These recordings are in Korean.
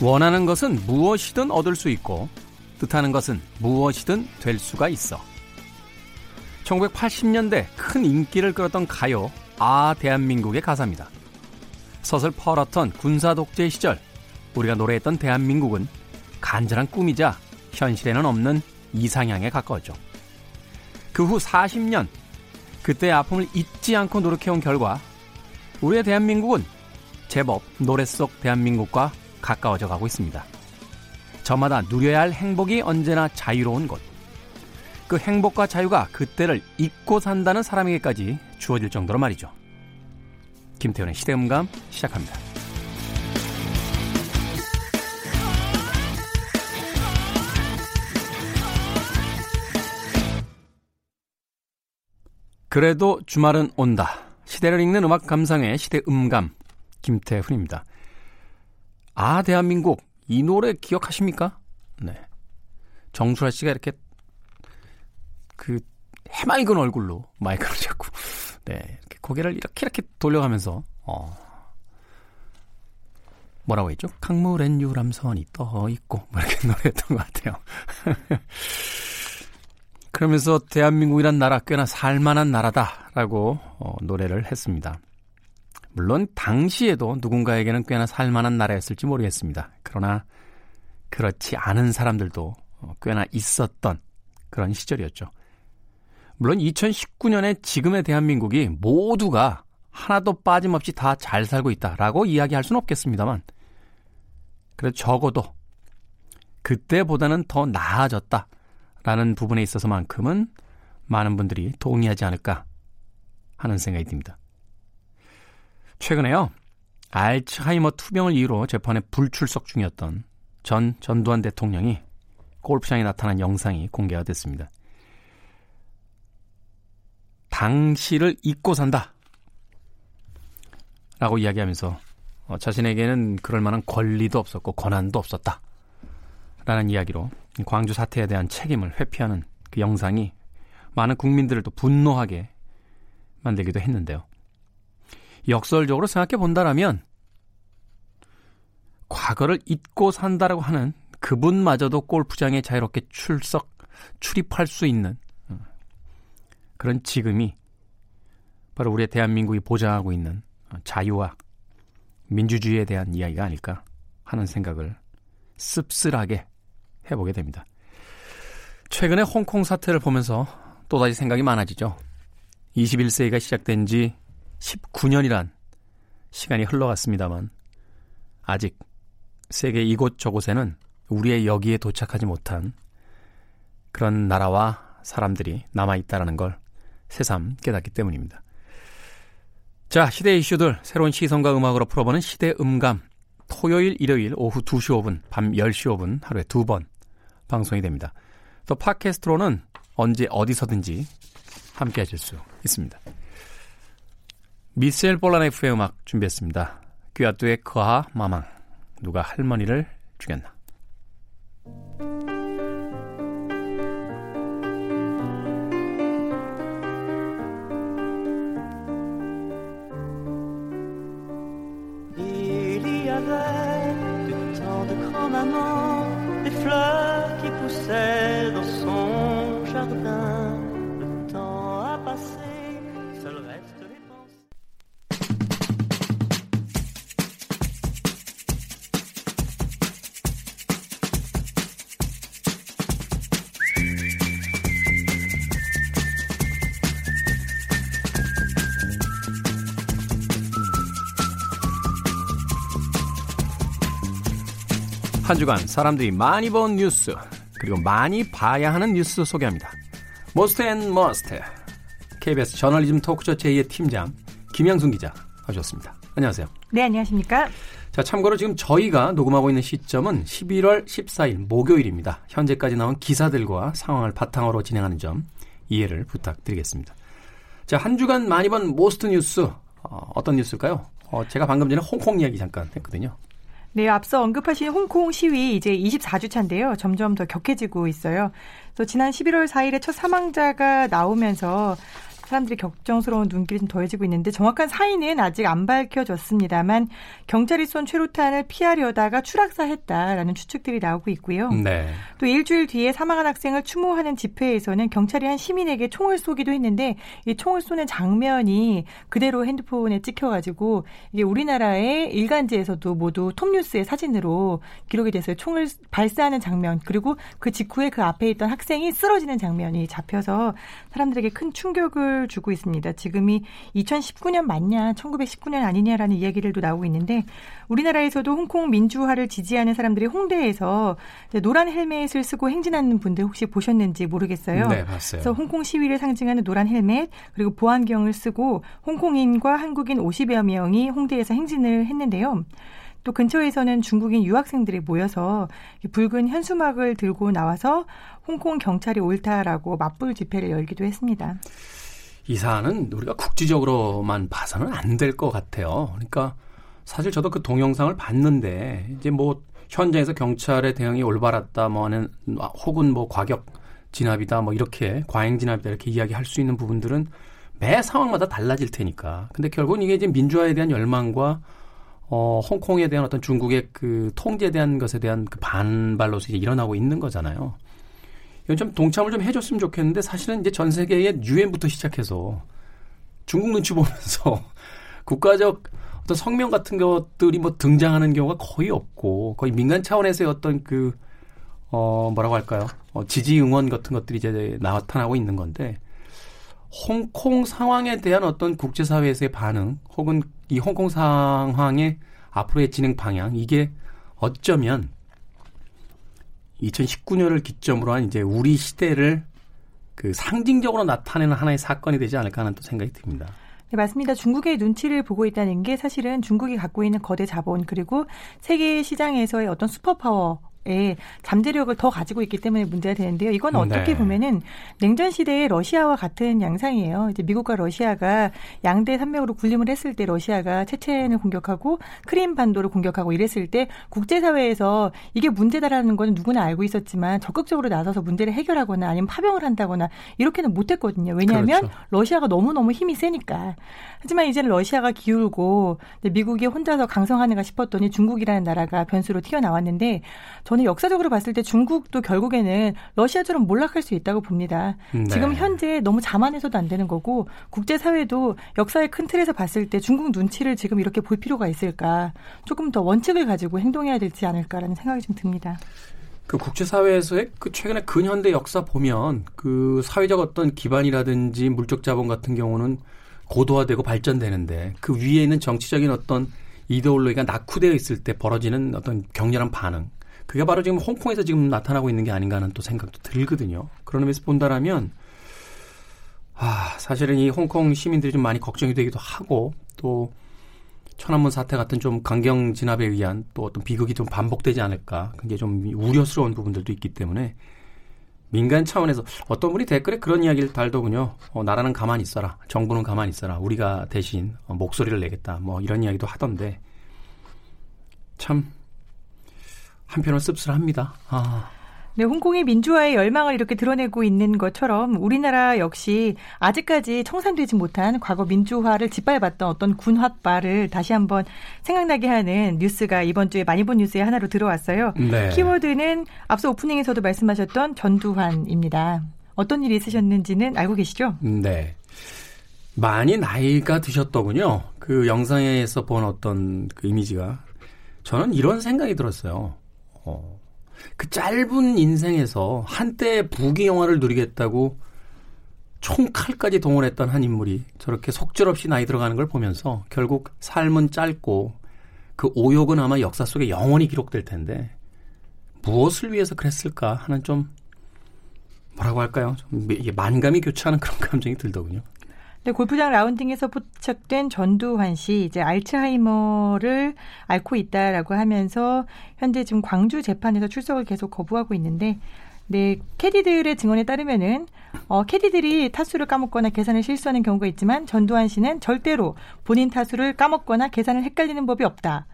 원하는 것은 무엇이든 얻을 수 있고 뜻하는 것은 무엇이든 될 수가 있어. 1980년대 큰 인기를 끌었던 가요 아 대한민국의 가사입니다. 서슬 퍼렇던 군사 독재 시절 우리가 노래했던 대한민국은 간절한 꿈이자 현실에는 없는 이상향에 가까웠죠. 그 후 40년 그때의 아픔을 잊지 않고 노력해온 결과 우리의 대한민국은 제법 노래 속 대한민국과 가까워져 가고 있습니다. 저마다 누려야 할 행복이 언제나 자유로운 곳. 그 행복과 자유가 그때를 잊고 산다는 사람에게까지 주어질 정도로 말이죠. 김태훈의 시대음감 시작합니다. 그래도 주말은 온다. 시대를 읽는 음악 감상의 시대 음감 김태훈입니다. 아 대한민국 이 노래 기억하십니까? 네. 정수라 씨가 이렇게 그 해맑은 얼굴로 마이크를 잡고 네 이렇게 고개를 이렇게 이렇게 돌려가면서 어 뭐라고 했죠? 강물엔 유람선이 떠 있고 뭐 이렇게 노래했던 것 같아요. 그러면서 대한민국이란 나라 꽤나 살만한 나라다라고 어, 노래를 했습니다. 물론 당시에도 누군가에게는 꽤나 살만한 나라였을지 모르겠습니다. 그러나 그렇지 않은 사람들도 어, 꽤나 있었던 그런 시절이었죠. 물론 2019년에 지금의 대한민국이 모두가 하나도 빠짐없이 다 잘 살고 있다라고 이야기할 수는 없겠습니다만 그래도 적어도 그때보다는 더 나아졌다라는 부분에 있어서만큼은 많은 분들이 동의하지 않을까 하는 생각이 듭니다. 최근에요. 알츠하이머 투병을 이유로 재판에 불출석 중이었던 전 전두환 대통령이 골프장에 나타난 영상이 공개가 됐습니다. 당시를 잊고 산다. 라고 이야기하면서 어, 자신에게는 그럴 만한 권리도 없었고 권한도 없었다. 라는 이야기로 광주 사태에 대한 책임을 회피하는 그 영상이 많은 국민들을 또 분노하게 만들기도 했는데요. 역설적으로 생각해 본다라면 과거를 잊고 산다라고 하는 그분마저도 골프장에 자유롭게 출석, 출입할 수 있는 어, 그런 지금이 바로 우리의 대한민국이 보장하고 있는 자유와 민주주의에 대한 이야기가 아닐까 하는 생각을 씁쓸하게 해보게 됩니다. 최근에 홍콩 사태를 보면서 또다시 생각이 많아지죠. 21세기가 시작된 지 19년이란 시간이 흘러갔습니다만 아직 세계 이곳저곳에는 우리의 여기에 도착하지 못한 그런 나라와 사람들이 남아있다라는 걸 새삼 깨닫기 때문입니다. 자, 시대 이슈들 새로운 시선과 음악으로 풀어보는 시대 음감. 토요일, 일요일 오후 2시 5분, 밤 10시 5분 하루에 두 번 방송이 됩니다. 또 팟캐스트로는 언제 어디서든지 함께 하실 수 있습니다. 미셀 볼라네프의 음악 준비했습니다. 귀아뚜의 그하 마망. 누가 할머니를 죽였나. 한 주간 사람들이 많이 본 뉴스 그리고 많이 봐야 하는 뉴스 소개합니다. Most and Must KBS 저널리즘 토크쇼 J의 팀장 김양순 기자 나오셨습니다. 안녕하세요. 네, 안녕하십니까? 자, 참고로 지금 저희가 녹음하고 있는 시점은 11월 14일 목요일입니다. 현재까지 나온 기사들과 상황을 바탕으로 진행하는 점 이해를 부탁드리겠습니다. 자, 한 주간 많이 본 most 뉴스 어, 떤 뉴스일까요? 어, 제가 방금 전에 홍콩 이야기 잠깐 했거든요. 네, 앞서 언급하신 홍콩 시위 이제 24주 차인데요. 점점 더 격해지고 있어요. 또 지난 11월 4일에 첫 사망자가 나오면서 사람들이 격정스러운 눈길이 좀 더해지고 있는데 정확한 사인은 아직 안 밝혀졌습니다만 경찰이 쏜 최루탄을 피하려다가 추락사했다라는 추측들이 나오고 있고요. 네. 또 일주일 뒤에 사망한 학생을 추모하는 집회에서는 경찰이 한 시민에게 총을 쏘기도 했는데 이 총을 쏘는 장면이 그대로 핸드폰에 찍혀가지고 이게 우리나라의 일간지에서도 모두 톱뉴스의 사진으로 기록이 돼서 총을 발사하는 장면 그리고 그 직후에 그 앞에 있던 학생이 쓰러지는 장면이 잡혀서 사람들에게 큰 충격을 주고 있습니다. 지금이 2019년 맞냐, 1919년 아니냐라는 이야기들도 나오고 있는데 우리나라에서도 홍콩 민주화를 지지하는 사람들이 홍대에서 노란 헬멧을 쓰고 행진하는 분들 혹시 보셨는지 모르겠어요. 네, 봤어요. 그래서 홍콩 시위를 상징하는 노란 헬멧 그리고 보안경을 쓰고 홍콩인과 한국인 50여 명이 홍대에서 행진을 했는데요. 또 근처에서는 중국인 유학생들이 모여서 붉은 현수막을 들고 나와서 홍콩 경찰이 옳다라고 맞불 집회를 열기도 했습니다. 이 사안은 우리가 국지적으로만 봐서는 안 될 것 같아요. 그러니까 사실 저도 그 동영상을 봤는데 이제 뭐 현장에서 경찰의 대응이 올바랐다 뭐 하는 혹은 뭐 과격 진압이다 뭐 이렇게 과잉 진압이다 이렇게 이야기할 수 있는 부분들은 매 상황마다 달라질 테니까. 근데 결국은 이게 이제 민주화에 대한 열망과 어, 홍콩에 대한 어떤 중국의 그 통제에 대한 것에 대한 그 반발로서 이제 일어나고 있는 거잖아요. 좀 동참을 좀 해줬으면 좋겠는데 사실은 이제 전 세계의 유엔부터 시작해서 중국 눈치 보면서 국가적 어떤 성명 같은 것들이 뭐 등장하는 경우가 거의 없고 거의 민간 차원에서의 어떤 그, 어, 뭐라고 할까요? 어, 지지 응원 같은 것들이 이제 나타나고 있는 건데 홍콩 상황에 대한 어떤 국제사회에서의 반응 혹은 이 홍콩 상황의 앞으로의 진행 방향 이게 어쩌면 2019년을 기점으로 한 이제 우리 시대를 그 상징적으로 나타내는 하나의 사건이 되지 않을까 하는 또 생각이 듭니다. 네, 맞습니다. 중국의 눈치를 보고 있다는 게 사실은 중국이 갖고 있는 거대 자본 그리고 세계 시장에서의 어떤 슈퍼파워 에 잠재력을 더 가지고 있기 때문에 문제가 되는데요. 이건 네. 어떻게 네. 보면은 냉전 시대의 러시아와 같은 양상이에요. 이제 미국과 러시아가 양대 산맥으로 군림을 했을 때 러시아가 체첸을 공격하고 크림 반도를 공격하고 이랬을 때 국제사회에서 이게 문제다라는 건 누구나 알고 있었지만 적극적으로 나서서 문제를 해결하거나 아니면 파병을 한다거나 이렇게는 못했거든요. 왜냐하면 그렇죠. 러시아가 너무너무 힘이 세니까. 하지만 이제는 러시아가 기울고 미국이 혼자서 강성하는가 싶었더니 중국이라는 나라가 변수로 튀어나왔는데 저는 역사적으로 봤을 때 중국도 결국에는 러시아처럼 몰락할 수 있다고 봅니다. 네. 지금 현재 너무 자만해서도 안 되는 거고 국제사회도 역사의 큰 틀에서 봤을 때 중국 눈치를 지금 이렇게 볼 필요가 있을까 조금 더 원칙을 가지고 행동해야 되지 않을까라는 생각이 좀 듭니다. 그 국제사회에서의 그 최근에 근현대 역사 보면 그 사회적 어떤 기반이라든지 물적 자본 같은 경우는 고도화되고 발전되는데 그 위에 있는 정치적인 어떤 이데올로기가 낙후되어 있을 때 벌어지는 어떤 격렬한 반응. 그게 바로 지금 홍콩에서 지금 나타나고 있는 게 아닌가 하는 또 생각도 들거든요. 그런 의미에서 본다라면 아, 사실은 이 홍콩 시민들이 좀 많이 걱정이 되기도 하고 또 천안문 사태 같은 좀 강경 진압에 의한 또 어떤 비극이 좀 반복되지 않을까 굉장히 좀 우려스러운 부분들도 있기 때문에 민간 차원에서 어떤 분이 댓글에 그런 이야기를 달더군요. 어, 나라는 가만히 있어라. 정부는 가만히 있어라. 우리가 대신 어, 목소리를 내겠다. 뭐 이런 이야기도 하던데 참 한편으로 씁쓸합니다. 아. 네, 홍콩이 민주화의 열망을 이렇게 드러내고 있는 것처럼 우리나라 역시 아직까지 청산되지 못한 과거 민주화를 짓밟았던 어떤 군화발을 다시 한번 생각나게 하는 뉴스가 이번 주에 많이 본 뉴스에 하나로 들어왔어요. 네. 키워드는 앞서 오프닝에서도 말씀하셨던 전두환입니다. 어떤 일이 있으셨는지는 알고 계시죠? 네. 많이 나이가 드셨더군요. 그 영상에서 본 어떤 그 이미지가. 저는 이런 생각이 들었어요. 어, 그 짧은 인생에서 한때 부귀 영화를 누리겠다고 총칼까지 동원했던 한 인물이 저렇게 속절없이 나이 들어가는 걸 보면서 결국 삶은 짧고 그 오욕은 아마 역사 속에 영원히 기록될 텐데 무엇을 위해서 그랬을까 하는 좀 뭐라고 할까요? 좀 만감이 교차하는 그런 감정이 들더군요. 네, 골프장 라운딩에서 포착된 전두환 씨 이제 알츠하이머를 앓고 있다라고 하면서 현재 지금 광주 재판에서 출석을 계속 거부하고 있는데 네, 캐디들의 증언에 따르면은 어, 캐디들이 타수를 까먹거나 계산을 실수하는 경우가 있지만 전두환 씨는 절대로 본인 타수를 까먹거나 계산을 헷갈리는 법이 없다.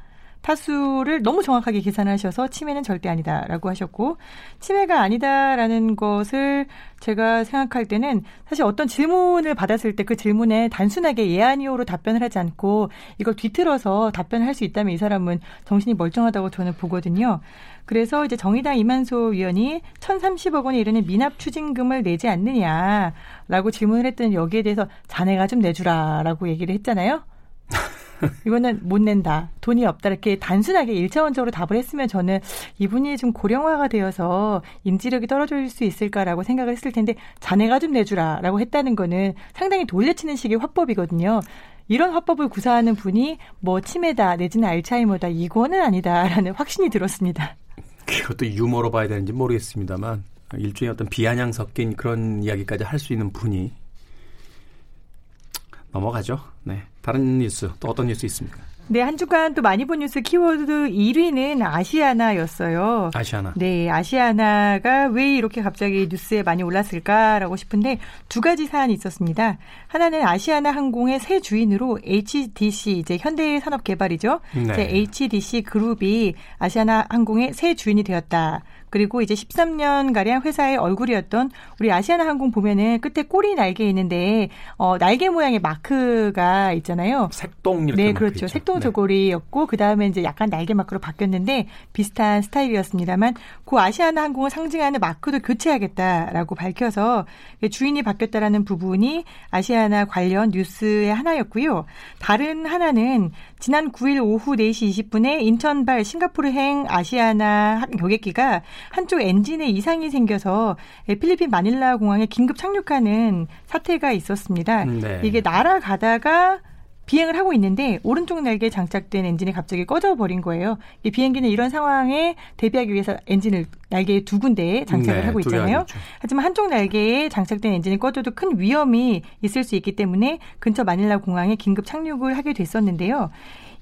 타수를 너무 정확하게 계산하셔서 치매는 절대 아니다라고 하셨고 치매가 아니다라는 것을 제가 생각할 때는 사실 어떤 질문을 받았을 때 그 질문에 단순하게 예 아니오로 답변을 하지 않고 이걸 뒤틀어서 답변을 할 수 있다면 이 사람은 정신이 멀쩡하다고 저는 보거든요. 그래서 이제 정의당 이만소 위원이 1,030억 원에 이르는 미납 추징금을 내지 않느냐라고 질문을 했더니 여기에 대해서 자네가 좀 내주라라고 얘기를 했잖아요. 이거는 못 낸다. 돈이 없다. 이렇게 단순하게 일차원적으로 답을 했으면 저는 이분이 좀 고령화가 되어서 인지력이 떨어질 수 있을까라고 생각을 했을 텐데 자네가 좀 내주라라고 했다는 거는 상당히 돌려치는 식의 화법이거든요. 이런 화법을 구사하는 분이 뭐 치매다 내지는 알츠하이머다 이거는 아니다라는 확신이 들었습니다. 그것도 유머로 봐야 되는지 모르겠습니다만 일종의 어떤 비아냥 섞인 그런 이야기까지 할 수 있는 분이 넘어가죠. 네. 다른 뉴스 또 어떤 뉴스 있습니까? 네, 한 주간 또 많이 본 뉴스 키워드 1위는 아시아나였어요. 아시아나. 네, 아시아나가 왜 이렇게 갑자기 뉴스에 많이 올랐을까라고 싶은데 두 가지 사안이 있었습니다. 하나는 아시아나 항공의 새 주인으로 HDC 이제 현대 산업 개발이죠. 네. 이제 HDC 그룹이 아시아나 항공의 새 주인이 되었다. 그리고 이제 13년 가량 회사의 얼굴이었던 우리 아시아나 항공 보면은 끝에 꼬리 날개 있는데 어 날개 모양의 마크가 있잖아요. 색동 이렇게 네, 그렇죠. 색동 저고리였고 네. 그다음에 이제 약간 날개 마크로 바뀌었는데 비슷한 스타일이었습니다만 그 아시아나 항공을 상징하는 마크도 교체하겠다라고 밝혀서 주인이 바뀌었다라는 부분이 아시아나 관련 뉴스의 하나였고요. 다른 하나는 지난 9일 오후 4시 20분에 인천발 싱가포르행 아시아나 여객기가 한쪽 엔진에 이상이 생겨서 필리핀 마닐라 공항에 긴급 착륙하는 사태가 있었습니다. 네. 이게 날아가다가 비행을 하고 있는데 오른쪽 날개에 장착된 엔진이 갑자기 꺼져 버린 거예요. 이 비행기는 이런 상황에 대비하기 위해서 엔진을 날개에 두 군데에 장착을 네, 하고 있잖아요. 하지만 한쪽 날개에 장착된 엔진이 꺼져도 큰 위험이 있을 수 있기 때문에 근처 마닐라 공항에 긴급 착륙을 하게 됐었는데요.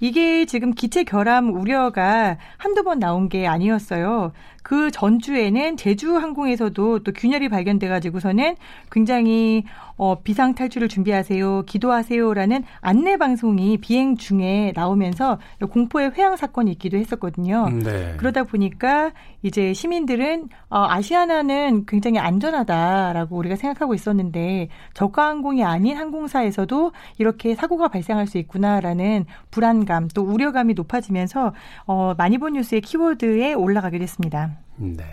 이게 지금 기체 결함 우려가 한두 번 나온 게 아니었어요. 그 전주에는 제주 항공에서도 또 균열이 발견돼 가지고서는 굉장히 어, 비상 탈출을 준비하세요, 기도하세요라는 안내 방송이 비행 중에 나오면서 공포의 회항 사건이 있기도 했었거든요. 네. 그러다 보니까 이제 시민들은 어, 아시아나는 굉장히 안전하다라고 우리가 생각하고 있었는데 저가 항공이 아닌 항공사에서도 이렇게 사고가 발생할 수 있구나라는 불안감 또 우려감이 높아지면서 어, 많이 본 뉴스의 키워드에 올라가게 됐습니다. 네.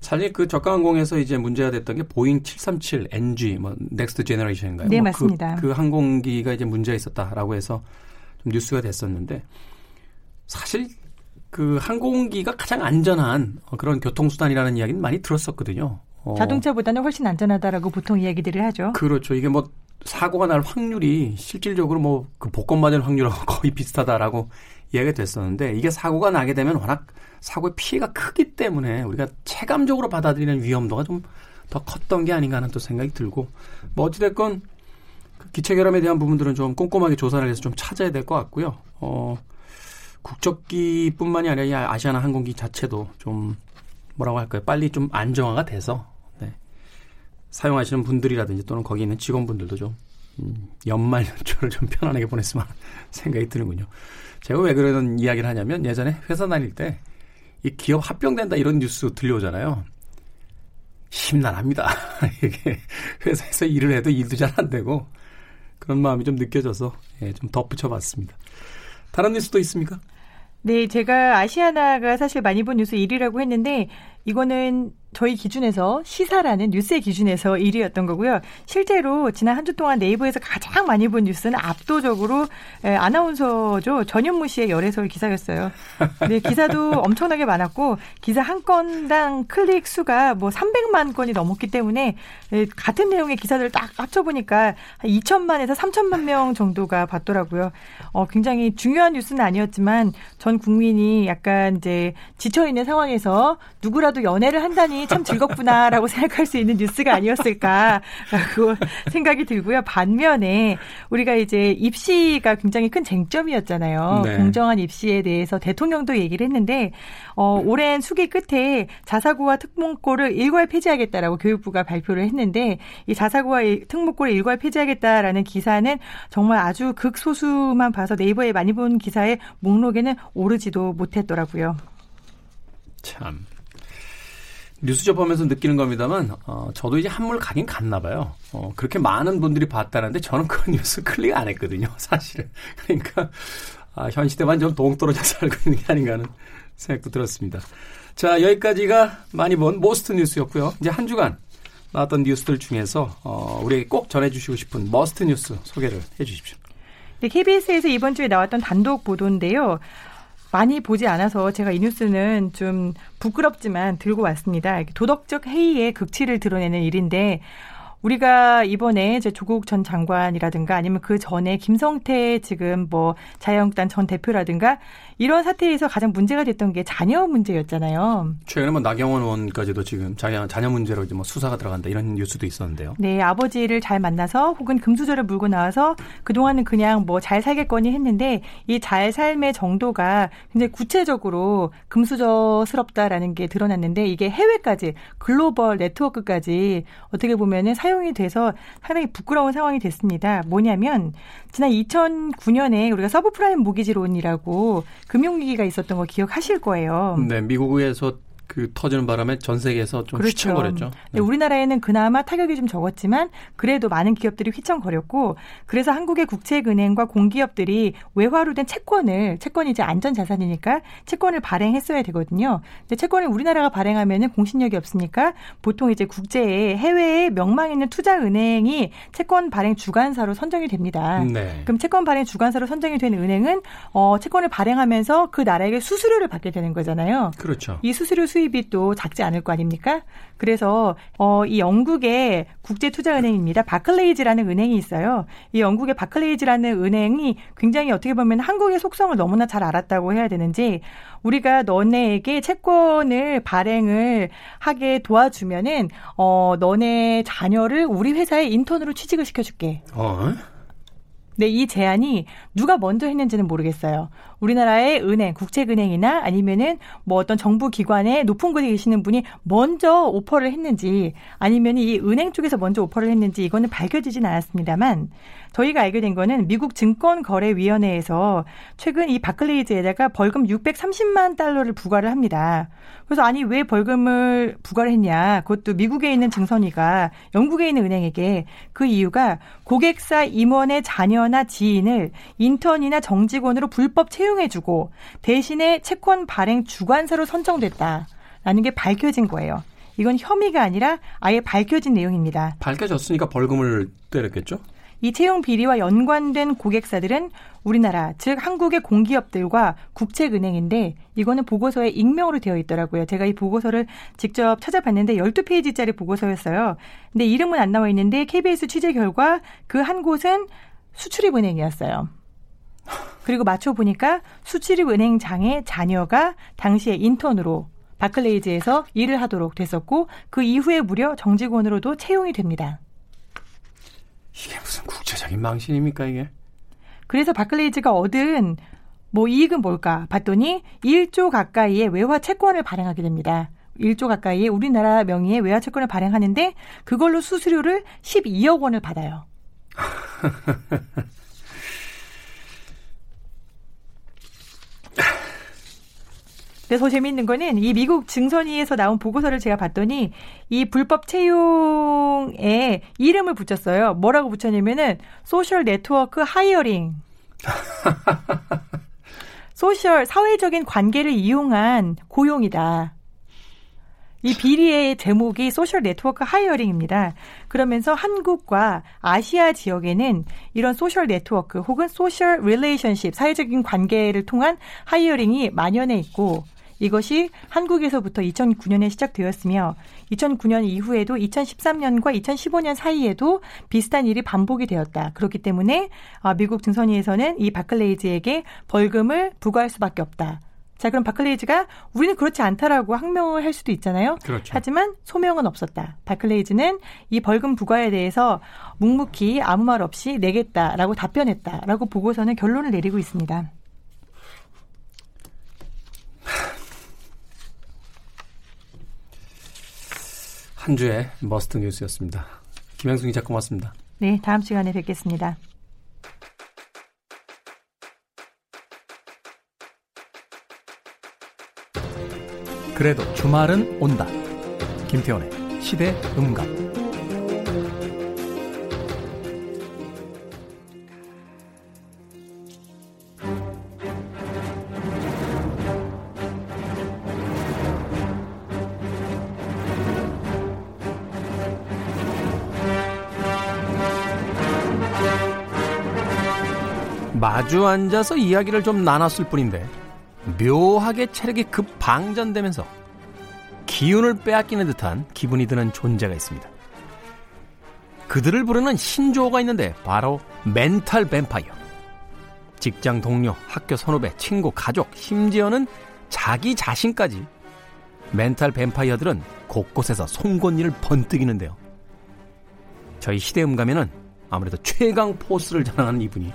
사실 그 저가 항공에서 이제 문제가 됐던 게 보잉 737 NG 뭐 next generation인가요? 네, 뭐 맞습니다. 그, 그 항공기가 이제 문제가 있었다라고 해서 좀 뉴스가 됐었는데 사실 그 항공기가 가장 안전한 그런 교통수단이라는 이야기는 많이 들었었거든요. 어. 자동차보다는 훨씬 안전하다라고 보통 이야기들을 하죠. 그렇죠. 이게 뭐 사고가 날 확률이 실질적으로 뭐 그 복권 맞을 확률하고 거의 비슷하다라고 이야기가 됐었는데 이게 사고가 나게 되면 워낙 사고의 피해가 크기 때문에 우리가 체감적으로 받아들이는 위험도가 좀 더 컸던 게 아닌가 하는 또 생각이 들고 뭐 어찌됐건 그 기체 결함에 대한 부분들은 좀 꼼꼼하게 조사를 해서 좀 찾아야 될 것 같고요. 어, 국적기뿐만이 아니라 이 아시아나 항공기 자체도 좀 뭐라고 할까요? 빨리 좀 안정화가 돼서 네. 사용하시는 분들이라든지 또는 거기 있는 직원분들도 좀 음, 연말 연초를 좀 편안하게 보냈으면 하는 생각이 드는군요. 제가 왜 그런 이야기를 하냐면 예전에 회사 다닐 때 이 기업 합병된다 이런 뉴스 들려오잖아요. 심란합니다. 이게 회사에서 일을 해도 일도 잘 안 되고 그런 마음이 좀 느껴져서 예, 좀 덧붙여 봤습니다. 다른 뉴스도 있습니까? 네, 제가 아시아나가 사실 많이 본 뉴스 1위라고 했는데 이거는 저희 기준에서 시사라는 뉴스의 기준에서 1위였던 거고요. 실제로 지난 한 주 동안 네이버에서 가장 많이 본 뉴스는 압도적으로 아나운서죠. 전현무 씨의 열애설 기사였어요. 네, 기사도 엄청나게 많았고 기사 한 건당 클릭 수가 뭐 300만 건이 넘었기 때문에 같은 내용의 기사들을 딱 합쳐보니까 2천만에서 3천만 명 정도가 봤더라고요. 어, 굉장히 중요한 뉴스는 아니었지만 전 국민이 약간 이제 지쳐 있는 상황에서 누구라도 우리나라도 연애를 한다니 참 즐겁구나라고 생각할 수 있는 뉴스가 아니었을까라고 생각이 들고요. 반면에 우리가 이제 입시가 굉장히 큰 쟁점이었잖아요. 네. 공정한 입시에 대해서 대통령도 얘기를 했는데 어, 오랜 수기 끝에 자사고와 특목고를 일괄 폐지하겠다라고 교육부가 발표를 했는데 이 자사고와 특목고를 일괄 폐지하겠다라는 기사는 정말 아주 극소수만 봐서 네이버에 많이 본 기사의 목록에는 오르지도 못했더라고요. 참. 뉴스 접하면서 느끼는 겁니다만, 어, 저도 이제 한물 가긴 갔나 봐요. 어, 그렇게 많은 분들이 봤다는데 저는 그 뉴스 클릭 안 했거든요, 사실은. 그러니까, 아, 현 시대와 좀 동떨어져 살고 있는 게 아닌가 하는 생각도 들었습니다. 자, 여기까지가 많이 본 most 뉴스였고요. 이제 한 주간 나왔던 뉴스들 중에서, 어, 우리에게 꼭 전해주시고 싶은 must 뉴스 소개를 해 주십시오. 네, KBS에서 이번 주에 나왔던 단독 보도인데요. 많이 보지 않아서 제가 이 뉴스는 좀 부끄럽지만 들고 왔습니다. 도덕적 해이의 극치를 드러내는 일인데 우리가 이번에 이제 조국 전 장관이라든가 아니면 그 전에 김성태 지금 뭐 자유한국당 전 대표라든가 이런 사태에서 가장 문제가 됐던 게 자녀 문제였잖아요. 최근에 뭐 나경원 의원까지도 지금 자녀 자녀 문제로 이제 뭐 수사가 들어간다 이런 뉴스도 있었는데요. 네, 아버지를 잘 만나서 혹은 금수저를 물고 나와서 그 동안은 그냥 뭐 잘 살겠거니 했는데 이 잘 삶의 정도가 굉장히 구체적으로 금수저스럽다라는 게 드러났는데 이게 해외까지 글로벌 네트워크까지 어떻게 보면은 사용이 돼서 상당히 부끄러운 상황이 됐습니다. 뭐냐면 지난 2009년에 우리가 서브프라임 모기지론이라고 금융위기가 있었던 거 기억하실 거예요. 네, 미국에서 그 터지는 바람에 전 세계에서 좀 그렇죠. 휘청거렸죠. 네. 네. 우리나라에는 그나마 타격이 좀 적었지만 그래도 많은 기업들이 휘청거렸고 그래서 한국의 국책은행과 공기업들이 외화로 된 채권을 채권이 이제 안전 자산이니까 채권을 발행했어야 되거든요. 근데 채권을 우리나라가 발행하면은 공신력이 없으니까 보통 이제 국제에 해외에 명망 있는 투자 은행이 채권 발행 주관사로 선정이 됩니다. 네. 그럼 채권 발행 주관사로 선정이 된 은행은 어 채권을 발행하면서 그 나라에게 수수료를 받게 되는 거잖아요. 그렇죠. 이 수수료 수 수입이 또 작지 않을 거 아닙니까? 그래서 어, 이 영국의 국제투자은행입니다. 바클레이즈라는 은행이 있어요. 이 영국의 바클레이즈라는 은행이 굉장히 어떻게 보면 한국의 속성을 너무나 잘 알았다고 해야 되는지 우리가 너네에게 채권을 발행을 하게 도와주면은 어 너네 자녀를 우리 회사에 인턴으로 취직을 시켜줄게. 어? 네, 이 제안이 누가 먼저 했는지는 모르겠어요. 우리나라의 은행, 국책은행이나 아니면은 뭐 어떤 정부 기관에 높은 곳에 계시는 분이 먼저 오퍼를 했는지 아니면 이 은행 쪽에서 먼저 오퍼를 했는지 이거는 밝혀지진 않았습니다만 저희가 알게 된 거는 미국 증권거래위원회에서 최근 이 바클레이즈에다가 벌금 630만 달러를 부과를 합니다. 그래서 아니 왜 벌금을 부과를 했냐? 그것도 미국에 있는 증선이가 영국에 있는 은행에게 그 이유가 고객사 임원의 자녀나 지인을 인턴이나 정직원으로 불법 채용해주고 대신에 채권 발행 주관사로 선정됐다라는 게 밝혀진 거예요. 이건 혐의가 아니라 아예 밝혀진 내용입니다. 밝혀졌으니까 벌금을 때렸겠죠? 이 채용 비리와 연관된 고객사들은 우리나라, 즉 한국의 공기업들과 국책은행인데 이거는 보고서에 익명으로 되어 있더라고요. 제가 이 보고서를 직접 찾아봤는데 12페이지짜리 보고서였어요. 근데 이름은 안 나와 있는데 KBS 취재 결과 그 한 곳은 수출입은행이었어요. 그리고 맞춰 보니까 수출입은행장의 자녀가 당시에 인턴으로 바클레이즈에서 일을 하도록 됐었고 그 이후에 무려 정직원으로도 채용이 됩니다. 이게 무슨 국제적인 망신입니까 이게? 그래서 바클레이즈가 얻은 뭐 이익은 뭘까 봤더니 1조 가까이의 외화 채권을 발행하게 됩니다. 1조 가까이의 우리나라 명의의 외화 채권을 발행하는데 그걸로 수수료를 12억 원을 받아요. 근데 더 재미있는 거는 이 미국 증선위에서 나온 보고서를 제가 봤더니 이 불법 채용에 이름을 붙였어요. 뭐라고 붙였냐면은 social network hiring. Social 사회적인 관계를 이용한 고용이다. 이 비리의 제목이 social network hiring입니다. 그러면서 한국과 아시아 지역에는 이런 social network 혹은 social relationship 사회적인 관계를 통한 hiring이 만연해 있고 이것이 한국에서부터 2009년에 시작되었으며 2009년 이후에도 2013년과 2015년 사이에도 비슷한 일이 반복이 되었다. 그렇기 때문에 아, 미국 증선위에서는 이 바클레이즈에게 벌금을 부과할 수밖에 없다. 자, 그럼 바클레이즈가 우리는 그렇지 않다라고 항명을 할 수도 있잖아요. 그렇죠. 하지만 소명은 없었다. 바클레이즈는 이 벌금 부과에 대해서 묵묵히 아무 말 없이 내겠다라고 답변했다라고 보고서는 결론을 내리고 있습니다. 한 주의 must 뉴스였습니다. 김영숙 기자 고맙습니다. 네, 다음 시간에 뵙겠습니다. 그래도 주말은 온다. 김태훈의 시대 음감. 마주 앉아서 이야기를 좀 나눴을 뿐인데 묘하게 체력이 급 방전되면서 기운을 빼앗기는 듯한 기분이 드는 존재가 있습니다. 그들을 부르는 신조어가 있는데 바로 멘탈 뱀파이어. 직장 동료, 학교 선후배, 친구, 가족, 심지어는 자기 자신까지 멘탈 뱀파이어들은 곳곳에서 송곳니를 번뜩이는데요. 저희 시대음감 하면은 아무래도 최강 포스를 자랑하는 이분이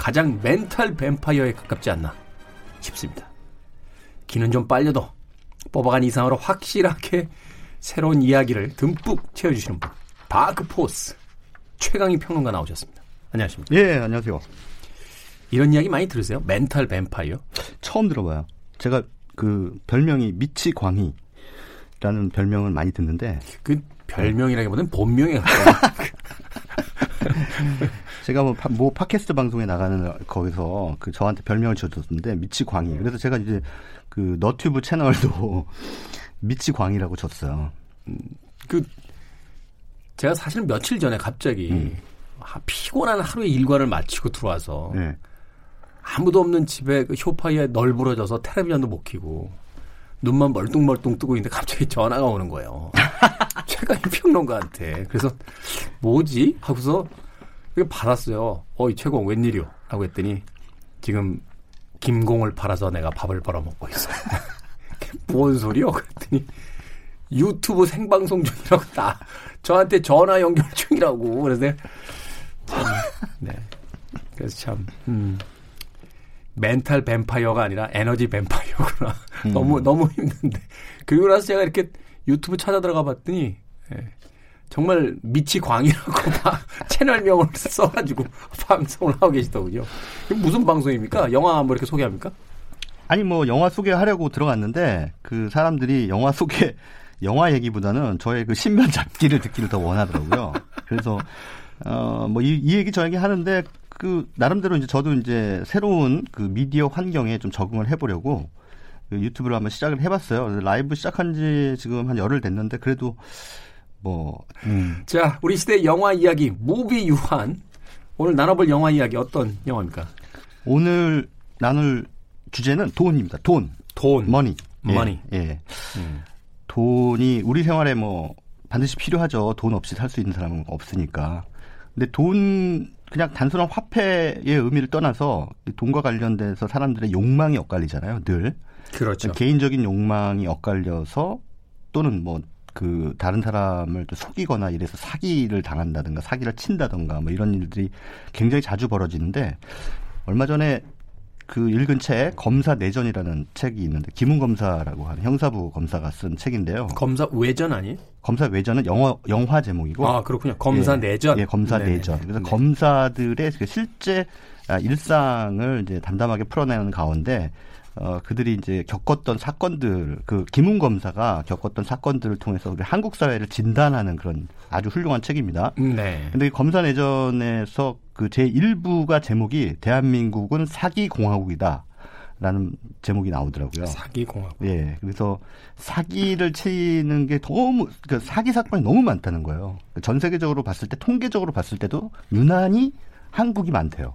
가장 멘탈 뱀파이어에 가깝지 않나 싶습니다. 기는 좀 빨려도 뽑아간 이상으로 확실하게 새로운 이야기를 듬뿍 채워주시는 분. 다크포스. 최광희 평론가 나오셨습니다. 안녕하십니까. 예, 안녕하세요. 이런 이야기 많이 들으세요? 멘탈 뱀파이어? 처음 들어봐요. 제가 그 별명이 미치광희라는 별명을 많이 듣는데. 그 별명이라기보다는 본명이 가까워. 제가 뭐, 파, 뭐 팟캐스트 방송에 나가는 거기서 그 저한테 별명을 지어줬는데 미치광희. 그래서 제가 이제 그 너튜브 채널도 미치광희라고 줬어요. 음, 그 제가 사실 며칠 전에 갑자기 음. 피곤한 하루의 일과를 마치고 들어와서 네. 아무도 없는 집에 그 쇼파에 널브러져서 텔레비전도 못 켜고 눈만 멀뚱멀뚱 뜨고 있는데 갑자기 전화가 오는 거예요. 최강희 평론가한테. 그래서 뭐지? 하고서 받았어요. 어이 최공 웬일이요? 라고 했더니 지금 김공을 팔아서 내가 밥을 벌어먹고 있어. 뭔 소리요? 그랬더니 유튜브 생방송 중이라고 다 저한테 전화 연결 중이라고 그래서 참, 네. 그래서 참 음, 멘탈 뱀파이어가 아니라 에너지 뱀파이어구나. 음. 너무 너무 힘든데 그리고 나서 제가 이렇게 유튜브 찾아 들어가 봤더니 예, 정말 미치광희라고 채널명을 써가지고 방송을 하고 계시더군요. 무슨 방송입니까? 영화 뭐 이렇게 소개합니까? 아니 뭐 영화 소개하려고 들어갔는데 그 사람들이 영화 소개 영화 얘기보다는 저의 그 신변 잡기를 듣기를 더 원하더라고요. 그래서 어뭐 이 이 얘기 저 얘기 하는데 그 나름대로 이제 저도 이제 새로운 그 미디어 환경에 좀 적응을 해보려고 그 유튜브를 한번 시작을 해봤어요. 라이브 시작한 지 지금 한 열흘 됐는데 그래도 뭐. 음. 자, 우리 시대 영화 이야기 무비 유환 오늘 나눠볼 영화 이야기 어떤 영화입니까? 오늘 나눌 주제는 돈입니다. 돈. 돈. Money. Money. 예. 예. 음. 돈이 우리 생활에 뭐 반드시 필요하죠. 돈 없이 살 수 있는 사람은 없으니까. 근데 돈 그냥 단순한 화폐의 의미를 떠나서 돈과 관련돼서 사람들의 욕망이 엇갈리잖아요. 늘. 그렇죠. 개인적인 욕망이 엇갈려서 또는 뭐 그 다른 사람을 또 속이거나 이래서 사기를 당한다든가 사기를 친다든가 뭐 이런 일들이 굉장히 자주 벌어지는데 얼마 전에 그 읽은 책 검사 내전이라는 책이 있는데 김은 검사라고 하는 형사부 검사가 쓴 책인데요. 검사 외전 아니? 검사 외전은 영화 영화 제목이고. 아 그렇군요. 검사 예, 내전. 예, 검사 네네네. 내전. 그래서 네네. 검사들의 그 실제 아, 일상을 이제 담담하게 풀어내는 가운데 어, 그들이 이제 겪었던 사건들, 그 김웅 검사가 겪었던 사건들을 통해서 우리 한국 사회를 진단하는 그런 아주 훌륭한 책입니다. 네. 근데 이 검사 내전에서 그 제1부가 제목이 대한민국은 사기 공화국이다. 라는 제목이 나오더라고요. 사기 공화국. 예. 그래서 사기를 치는 게 너무 그 사기 사건이 너무 많다는 거예요. 전 세계적으로 봤을 때 통계적으로 봤을 때도 유난히 한국이 많대요.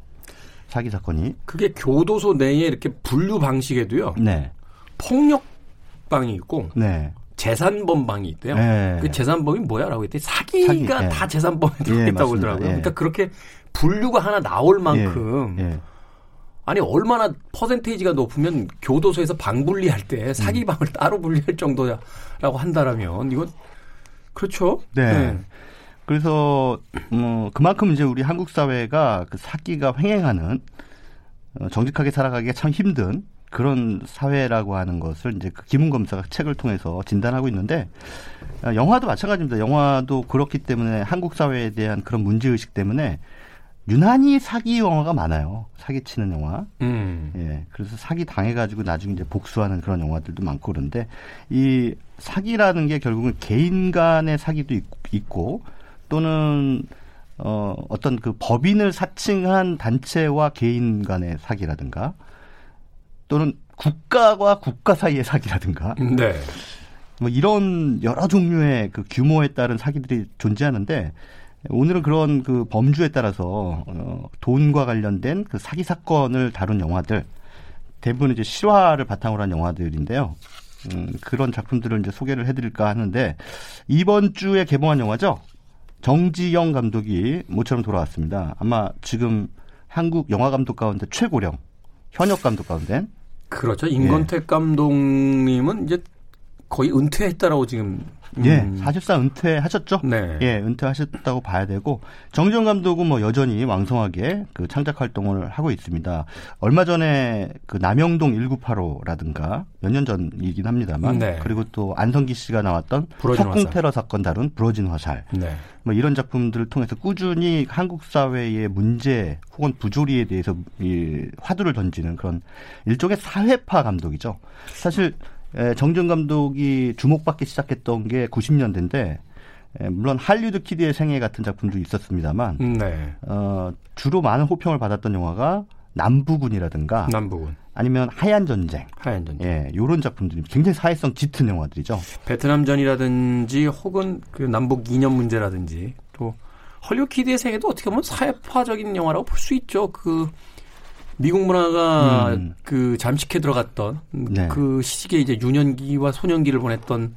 사기 사건이. 그게 교도소 내에 이렇게 분류 방식에도요. 네. 폭력방이 있고. 네. 재산범방이 있대요. 네. 그 재산범이 뭐야라고 했더니 사기가 사기, 예. 다 재산범에 들어있다고 예, 그러더라고요. 예. 그러니까 그렇게 분류가 하나 나올 만큼 예, 예. 아니 얼마나 퍼센테이지가 높으면 교도소에서 방 분리할 때 사기방을 음. 따로 분리할 정도라고 한다라면 이건 그렇죠. 네. 네. 그래서 뭐 그만큼 이제 우리 한국 사회가 그 사기가 횡행하는 어, 정직하게 살아가기가 참 힘든 그런 사회라고 하는 것을 이제 그 기문 검사가 책을 통해서 진단하고 있는데 어, 영화도 마찬가지입니다. 영화도 그렇기 때문에 한국 사회에 대한 그런 문제 의식 때문에 유난히 사기 영화가 많아요. 사기 치는 영화. 음. 예. 그래서 사기 당해가지고 나중에 이제 복수하는 그런 영화들도 많고 그런데 이 사기라는 게 결국은 개인 간의 사기도 있고 또는 어, 어떤 그 법인을 사칭한 단체와 개인 간의 사기라든가 또는 국가와 국가 사이의 사기라든가. 네. 뭐 이런 여러 종류의 그 규모에 따른 사기들이 존재하는데 오늘은 그런 그 범주에 따라서 어, 돈과 관련된 그 사기 사건을 다룬 영화들 대부분 이제 실화를 바탕으로 한 영화들인데요. 음, 그런 작품들을 이제 소개를 해드릴까 하는데 이번 주에 개봉한 영화죠. 정지영 감독이 모처럼 돌아왔습니다. 아마 지금 한국 영화 감독 가운데 최고령 현역 감독 가운데 그렇죠. 임건택 예. 감독님은 이제 거의 은퇴했다라고 지금 예, 음. 사실상 은퇴하셨죠. 네. 예, 은퇴하셨다고 봐야 되고 정지영 감독은 뭐 여전히 왕성하게 그 창작 활동을 하고 있습니다. 얼마 전에 그 남영동 1985라든가 몇 년 전이긴 합니다만 네. 그리고 또 안성기 씨가 나왔던 석궁 테러 사건 다룬 부러진 화살. 네. 뭐 이런 작품들을 통해서 꾸준히 한국 사회의 문제 혹은 부조리에 대해서 이 화두를 던지는 그런 일종의 사회파 감독이죠. 사실 정지영 감독이 주목받기 시작했던 게 90년대인데 물론 할리우드 키드의 생애 같은 작품도 있었습니다만 네. 어, 주로 많은 호평을 받았던 영화가 남부군이라든가 남부군 아니면 하얀 전쟁, 하얀 전쟁, 예, 요런 작품들이 굉장히 사회성 짙은 영화들이죠. 베트남전이라든지 혹은 그 남북 이념 문제라든지 또 헐리우드 키드의 생애도 어떻게 보면 사회파적인 영화라고 볼 수 있죠. 그 미국 문화가 음. 그 잠식해 들어갔던 네. 그 시기에 이제 유년기와 소년기를 보냈던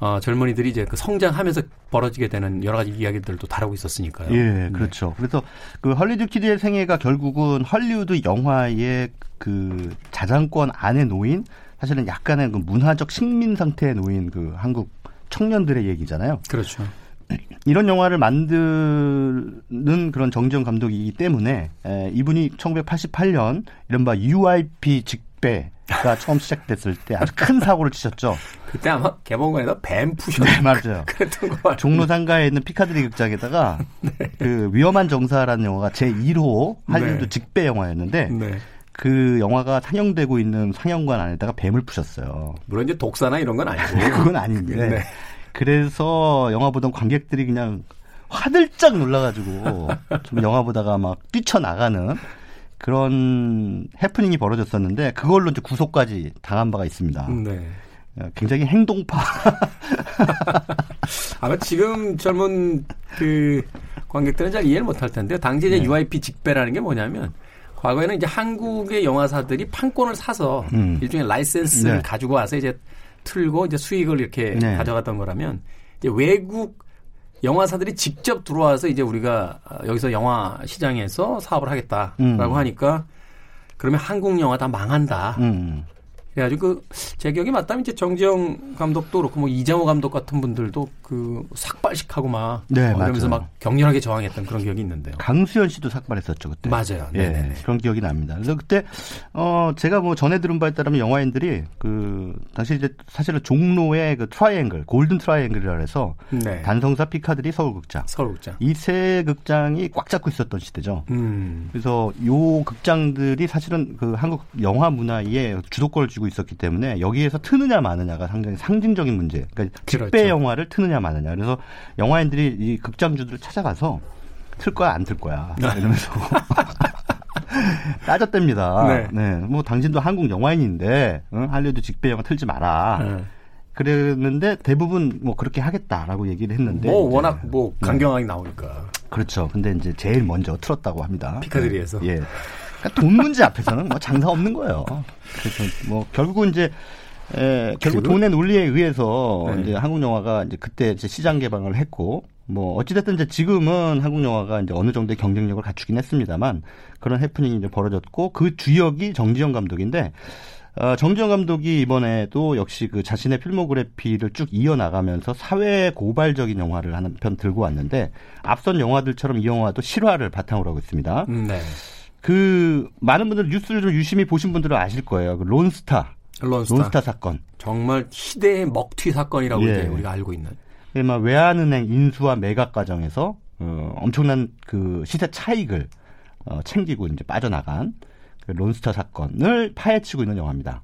어, 젊은이들이 이제 그 성장하면서 벌어지게 되는 여러 가지 이야기들도 다루고 있었으니까요. 예, 네. 그렇죠. 그래서 그 헐리우드 키드의 생애가 결국은 헐리우드 영화의 그 자장권 안에 놓인 사실은 약간의 그 문화적 식민 상태에 놓인 그 한국 청년들의 얘기잖아요. 그렇죠. 이런 영화를 만드는 그런 정지영 감독이기 때문에 에, 이분이 1988년 이른바 UIP 직배 가 처음 시작됐을 때 아주 큰 사고를 치셨죠. 그때 아마 개봉관에다 뱀 푸셨. 네, 맞아요. 종로 상가에 있는 피카드리 극장에다가 네. 그 위험한 정사라는 영화가 제 1호 할리우드 네. 직배 영화였는데 네. 그 영화가 상영되고 있는 상영관 안에다가 뱀을 푸셨어요. 물론 이제 독사나 이런 건 아니고. 그건 아닌데. 네. 그래서 영화 보던 관객들이 그냥 화들짝 놀라가지고 좀 영화 보다가 막 뛰쳐나가는 그런 해프닝이 벌어졌었는데 그걸로 이제 구속까지 당한 바가 있습니다. 네. 어, 굉장히 행동파. 아마 지금 젊은 그 관객들은 잘 이해를 못할 텐데 당시 이제 네. UIP 직배라는 게 뭐냐면 과거에는 이제 한국의 영화사들이 판권을 사서 음. 일종의 라이센스를 네. 가지고 와서 이제 틀고 이제 수익을 이렇게 네. 가져갔던 거라면 이제 외국 영화사들이 직접 들어와서 이제 우리가 여기서 영화 시장에서 사업을 하겠다라고 음. 하니까 그러면 한국 영화 다 망한다. 음. 그래가지고 그 제 기억이 맞다면 이제 정지영 감독도 그렇고 뭐 이장호 감독 같은 분들도 그 삭발식하고 막 네, 어, 그러면서 막 격렬하게 저항했던 그런 기억이 있는데요. 강수연 씨도 삭발했었죠 그때. 맞아요. 네, 그런 기억이 납니다. 그래서 그때 어 제가 뭐 전에 들은 바에 따르면 영화인들이 그 당시 이제 사실은 종로의 그 triangle golden triangle이라 해서 네. 단성사 피카디리 서울극장, 서울극장 이 세 극장이 꽉 잡고 있었던 시대죠. 음. 그래서 요 극장들이 사실은 그 한국 영화 문화에 주도권을 쥐고 있었기 때문에 여기에서 트느냐 마느냐가 상당히 상징적인 문제. 그러니까 직배 그렇죠. 영화를 트느냐 마느냐. 그래서 영화인들이 이 극장주들을 찾아가서 틀 거야 안 틀 거야 네. 이러면서 따졌답니다. 네. 네. 뭐 당신도 한국 영화인인데 응? 할리우드 직배 영화 틀지 마라. 네. 그랬는데 대부분 뭐 그렇게 하겠다라고 얘기를 했는데 뭐 워낙 뭐 네. 강경하게 나오니까 그렇죠. 근데 이제 제일 먼저 틀었다고 합니다. 피카드리에서 예. 그러니까 돈 문제 앞에서는 뭐 장사 없는 거예요. 그래서 뭐 결국은 이제 에, 결국 돈의 논리에 의해서 네. 이제 한국 영화가 이제 그때 이제 시장 개방을 했고 뭐 어찌됐든 이제 지금은 한국 영화가 이제 어느 정도의 경쟁력을 갖추긴 했습니다만 그런 해프닝이 이제 벌어졌고 그 주역이 정지영 감독인데 어, 정지영 감독이 이번에도 역시 그 자신의 필모그래피를 쭉 이어나가면서 사회 고발적인 영화를 하는 편 들고 왔는데 앞선 영화들처럼 이 영화도 실화를 바탕으로 하고 있습니다. 네. 그 많은 분들 뉴스를 좀 유심히 보신 분들은 아실 거예요. 그 론스타. 론스타. 론스타 사건. 정말 시대의 먹튀 사건이라고 예. 이제 우리가 알고 있는. 예, 막 외환은행 인수와 매각 과정에서 어, 엄청난 그 시세 차익을 어, 챙기고 이제 빠져나간 그 론스타 사건을 파헤치고 있는 영화입니다.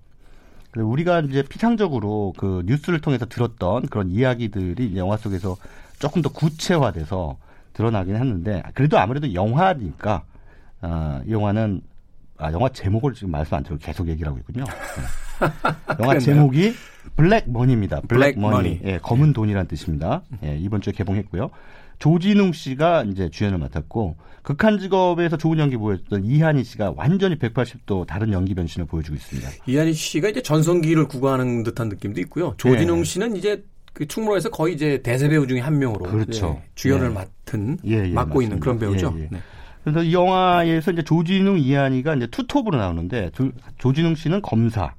우리가 이제 피상적으로 그 뉴스를 통해서 들었던 그런 이야기들이 영화 속에서 조금 더 구체화돼서 드러나긴 했는데 그래도 아무래도 영화니까 어, 이 영화는 아 영화 제목을 지금 말씀 안 드리고 계속 얘기를 하고 있군요. 네. 영화 제목이 Black Money입니다. Black, Money. 예, 검은 돈이란 뜻입니다. 예, 이번 주에 개봉했고요. 조진웅 씨가 이제 주연을 맡았고 극한 직업에서 좋은 연기 보였던 이하늬 씨가 완전히 180도 다른 연기 변신을 보여주고 있습니다. 이하늬 씨가 이제 전성기를 구가하는 듯한 느낌도 있고요. 조진웅 예. 씨는 이제 그 충무로에서 거의 이제 대세 배우 중에 한 명으로 그렇죠. 예, 주연을 예. 맡은 예, 예, 맡고 맞습니다. 있는 그런 배우죠. 예, 네. 그래서 이 영화에서 이제 조진웅, 이하늬가 이제 투톱으로 나오는데 조, 조진웅 씨는 검사,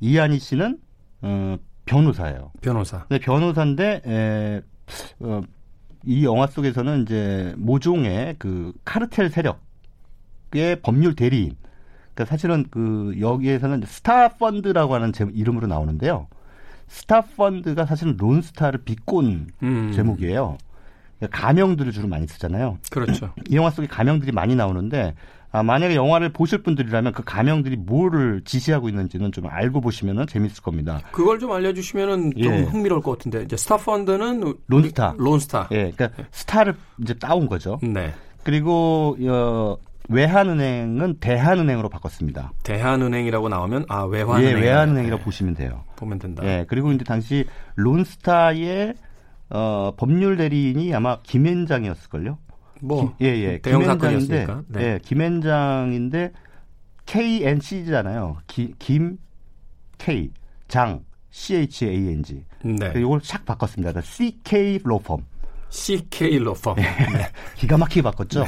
이하늬 씨는 어, 변호사예요. 변호사. 네, 변호사인데 에, 어, 이 영화 속에서는 이제 모종의 그 카르텔 세력의 법률 대리인. 그러니까 사실은 그 여기에서는 스타 펀드라고 하는 제, 이름으로 나오는데요. 스타 펀드가 사실은 론스타를 비꼰 음. 제목이에요. 가명들을 주로 많이 쓰잖아요. 그렇죠. 이 영화 속에 가명들이 많이 나오는데 아, 만약에 영화를 보실 분들이라면 그 가명들이 뭐를 지시하고 있는지는 좀 알고 보시면 재밌을 겁니다. 그걸 좀 알려주시면은 좀 예. 흥미로울 것 같은데 이제 스타 펀드는 론스타. 론스타. 예, 그러니까 네. 스타를 이제 따온 거죠. 네. 그리고 어, 외환은행은 대한은행으로 바꿨습니다. 대한은행이라고 나오면 아 외환은행. 예, 외환은행이라고 네. 보시면 돼요. 보면 된다. 예, 그리고 이제 당시 론스타의 어, 법률 대리인이 아마 김현장이었을걸요. 뭐 기, 예, 예. 대형 사건이었으니 네. 예, 김현장인데 KNC잖아요. 기, 김 K 장 C H A N G. 네. 이걸 싹 바꿨습니다. CK 로펌. CK 로펌. 네. 기가 막히게 바꿨죠.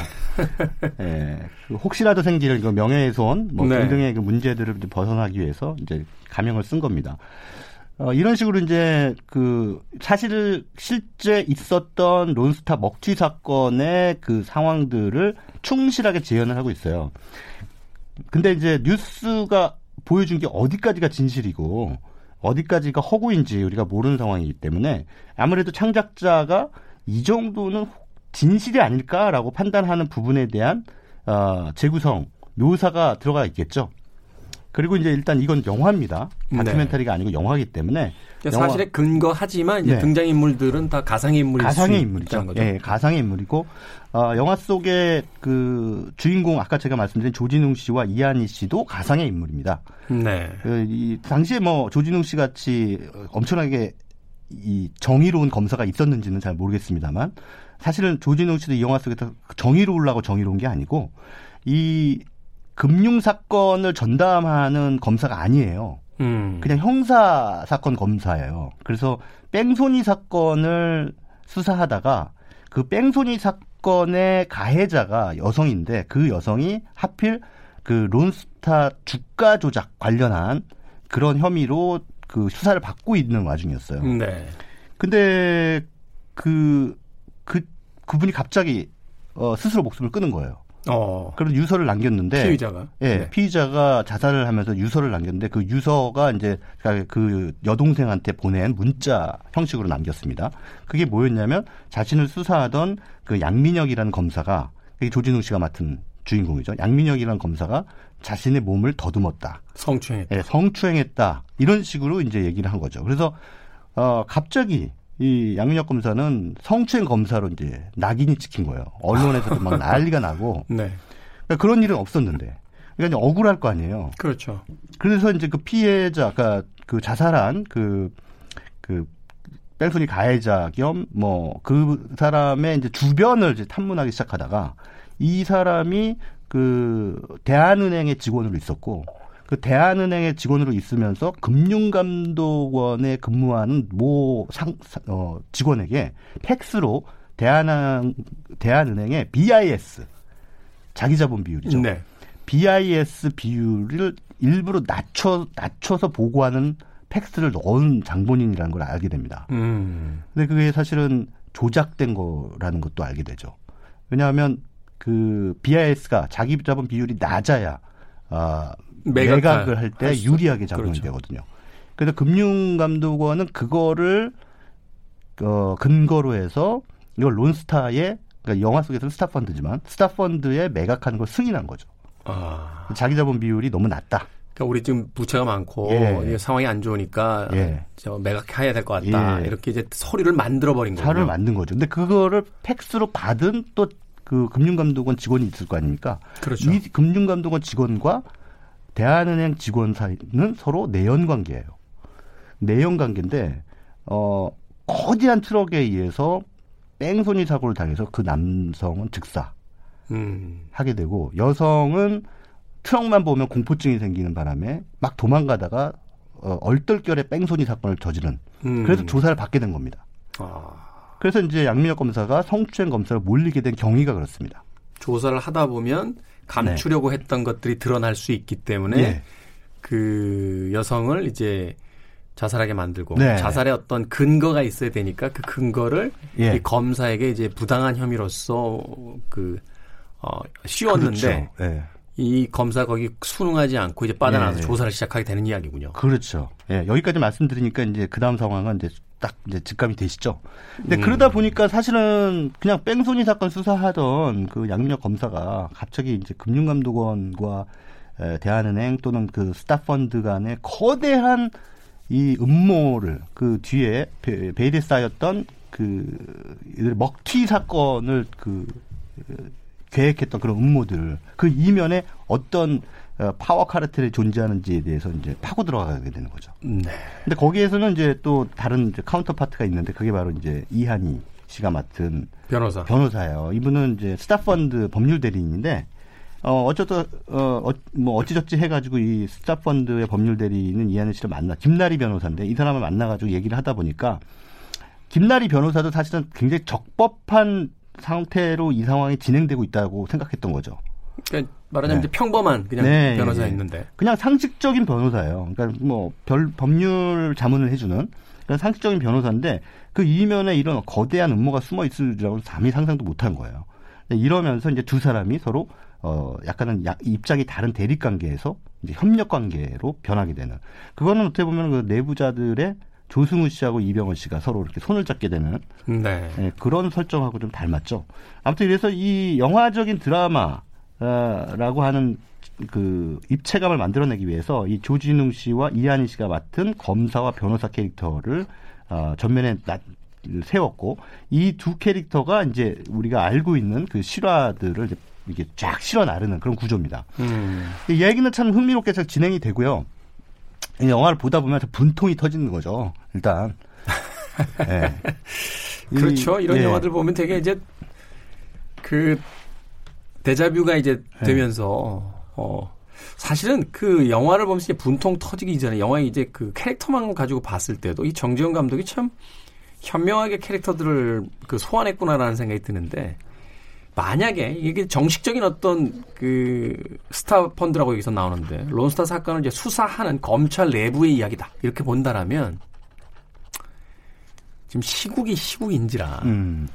예. 그 혹시라도 생길 그 명예훼손 뭐 네. 등등의 그 문제들을 벗어나기 위해서 이제 가명을 쓴 겁니다. 어, 이런 식으로 이제 그 사실 실제 있었던 론스타 먹튀 사건의 그 상황들을 충실하게 재현을 하고 있어요. 근데 이제 뉴스가 보여준 게 어디까지가 진실이고 어디까지가 허구인지 우리가 모르는 상황이기 때문에 아무래도 창작자가 이 정도는 진실이 아닐까라고 판단하는 부분에 대한 어, 재구성 묘사가 들어가 있겠죠. 그리고 이제 일단 이건 영화입니다. 다큐멘터리가 네. 아니고 영화이기 때문에 영화. 사실에 근거하지만 이제 네. 등장 인물들은 다 가상의 인물일 가상의 인물이죠. 거죠. 네, 가상의 인물이고 어, 영화 속의 그 주인공 아까 제가 말씀드린 조진웅 씨와 이한희 씨도 가상의 인물입니다. 네. 그, 이 당시에 뭐 조진웅 씨 같이 엄청나게 이 정의로운 검사가 있었는지는 잘 모르겠습니다만 사실은 조진웅 씨도 이 영화 속에서 정의로우려고 정의로운 게 아니고 이 금융 사건을 전담하는 검사가 아니에요. 음. 그냥 형사 사건 검사예요. 그래서 뺑소니 사건을 수사하다가 그 뺑소니 사건의 가해자가 여성인데 그 여성이 하필 그 론스타 주가 조작 관련한 그런 혐의로 그 수사를 받고 있는 와중이었어요. 네. 근데 그, 그, 그분이 갑자기 어, 스스로 목숨을 끊은 거예요. 어. 그런 유서를 남겼는데 피의자가 예, 네. 피의자가 자살을 하면서 유서를 남겼는데 그 유서가 이제 그 여동생한테 보낸 문자 형식으로 남겼습니다. 그게 뭐였냐면 자신을 수사하던 그 양민혁이라는 검사가 그 조진웅 씨가 맡은 주인공이죠. 양민혁이라는 검사가 자신의 몸을 더듬었다. 성추행했다. 예, 성추행했다. 이런 식으로 이제 얘기를 한 거죠. 그래서 어 갑자기 이 양민혁 검사는 성추행 검사로 이제 낙인이 찍힌 거예요. 언론에서도 막 난리가 나고. 네. 그러니까 그런 일은 없었는데. 그러니까 이제 억울할 거 아니에요. 그렇죠. 그래서 이제 그 피해자, 아까 그 자살한 그, 그, 뺑소니 가해자 겸 뭐 그 사람의 이제 주변을 이제 탐문하기 시작하다가 이 사람이 그 대한은행의 직원으로 있었고 그 대한은행의 직원으로 있으면서 금융감독원에 근무하는 모 상, 어, 직원에게 팩스로 대한 대한은행의 BIS 자기 자본 비율이죠. 네. BIS 비율을 일부러 낮춰 낮춰서 보고하는 팩스를 넣은 장본인이라는 걸 알게 됩니다. 음. 근데 그게 사실은 조작된 거라는 것도 알게 되죠. 왜냐하면 그 BIS가 자기 자본 비율이 낮아야 아, 매각 을 할 때 유리하게 작용이 그렇죠. 되거든요. 그래서 금융감독원은 그거를 어, 근거로 해서 이걸 론스타의 그러니까 영화 속에서는 스타펀드지만 스타펀드에 매각하는 걸 승인한 거죠. 아. 자기 자본 비율이 너무 낮다. 그러니까 우리 지금 부채가 많고 예. 상황이 안 좋으니까 예. 저 매각해야 될 것 같다. 예. 이렇게 이제 서류를 만들어 버린 거죠. 서류를 만든 거죠. 근데 그거를 팩스로 받은 또 그 금융감독원 직원이 있을 거 아닙니까? 그렇죠. 이 금융감독원 직원과 대한은행 직원 사이는 서로 내연 관계예요. 내연 관계인데 어 거대한 트럭에 의해서 뺑소니 사고를 당해서 그 남성은 즉사 음. 하게 되고 여성은 트럭만 보면 공포증이 생기는 바람에 막 도망가다가 어, 얼떨결에 뺑소니 사건을 저지른 음. 그래서 조사를 받게 된 겁니다. 아. 그래서 이제 양민혁 검사가 성추행 검사를 몰리게 된 경위가 그렇습니다. 조사를 하다 보면 감추려고 네. 했던 것들이 드러날 수 있기 때문에 네. 그 여성을 이제 자살하게 만들고 네. 자살의 어떤 근거가 있어야 되니까 그 근거를 예. 이 검사에게 이제 부당한 혐의로서 그 어, 씌웠는데 그렇죠. 예. 이 검사 거기 순응하지 않고 이제 빠져나와서 예. 조사를 시작하게 되는 이야기군요. 그렇죠. 예, 여기까지 말씀드리니까 이제 그 다음 상황은 이제 딱 이제 직감이 되시죠. 근데 음. 그러다 보니까 사실은 그냥 뺑소니 사건 수사하던 그 양민혁 검사가 갑자기 이제 금융감독원과 대한은행 또는 그 스타펀드 간의 거대한 이 음모를 그 뒤에 베일에 쌓였던 그 먹튀 사건을 그 계획했던 그런 음모들 그 이면에 어떤 어, 파워 카르텔이 존재하는지에 대해서 이제 파고 들어가게 되는 거죠. 네. 근데 거기에서는 이제 또 다른 이제 counterpart가 있는데 그게 바로 이제 이하늬 씨가 맡은 변호사 변호사예요. 이분은 이제 스타펀드 법률 대리인인데 어, 어쩌다, 어, 어, 뭐, 어찌저찌 해가지고 이 스타펀드의 법률 대리는 이하늬 씨를 만나, 김나리 변호사인데 이 사람을 만나가지고 얘기를 하다 보니까 김나리 변호사도 사실은 굉장히 적법한 상태로 이 상황이 진행되고 있다고 생각했던 거죠. 그러니까 말하자면 네. 평범한 그냥 네. 변호사였는데 그냥 상식적인 변호사예요. 그러니까 뭐 별 법률 자문을 해주는 그런 상식적인 변호사인데 그 이면에 이런 거대한 음모가 숨어 있을이라고 감히 상상도 못한 거예요. 이러면서 이제 두 사람이 서로 어 약간은 입장이 다른 대립 관계에서 이제 협력 관계로 변하게 되는 그거는 어떻게 보면 그 내부자들의 조승우 씨하고 이병헌 씨가 서로 이렇게 손을 잡게 되는 네. 네, 그런 설정하고 좀 닮았죠. 아무튼 그래서 이 영화적인 드라마 라고 하는 그 입체감을 만들어내기 위해서 이 조진웅 씨와 이한희 씨가 맡은 검사와 변호사 캐릭터를 어, 전면에 나, 세웠고 이 두 캐릭터가 이제 우리가 알고 있는 그 실화들을 이제 이게 쫙 실어 나르는 그런 구조입니다. 음. 이 얘기는 참 흥미롭게 잘 진행이 되고요. 영화를 보다 보면 분통이 터지는 거죠. 일단. 네. 그렇죠. 이런 예. 영화들 보면 되게 이제 그 데자뷰가 이제 예. 되면서 어 사실은 그 영화를 보면서 이제 분통 터지기 전에 영화 이제 그 캐릭터만 가지고 봤을 때도 이 정지영 감독이 참 현명하게 캐릭터들을 그 소환했구나라는 생각이 드는데 만약에 이게 정식적인 어떤 그 스타 펀드라고 여기서 나오는데 론스타 사건을 이제 수사하는 검찰 내부의 이야기다 이렇게 본다라면 지금 시국이 시국인지라 음.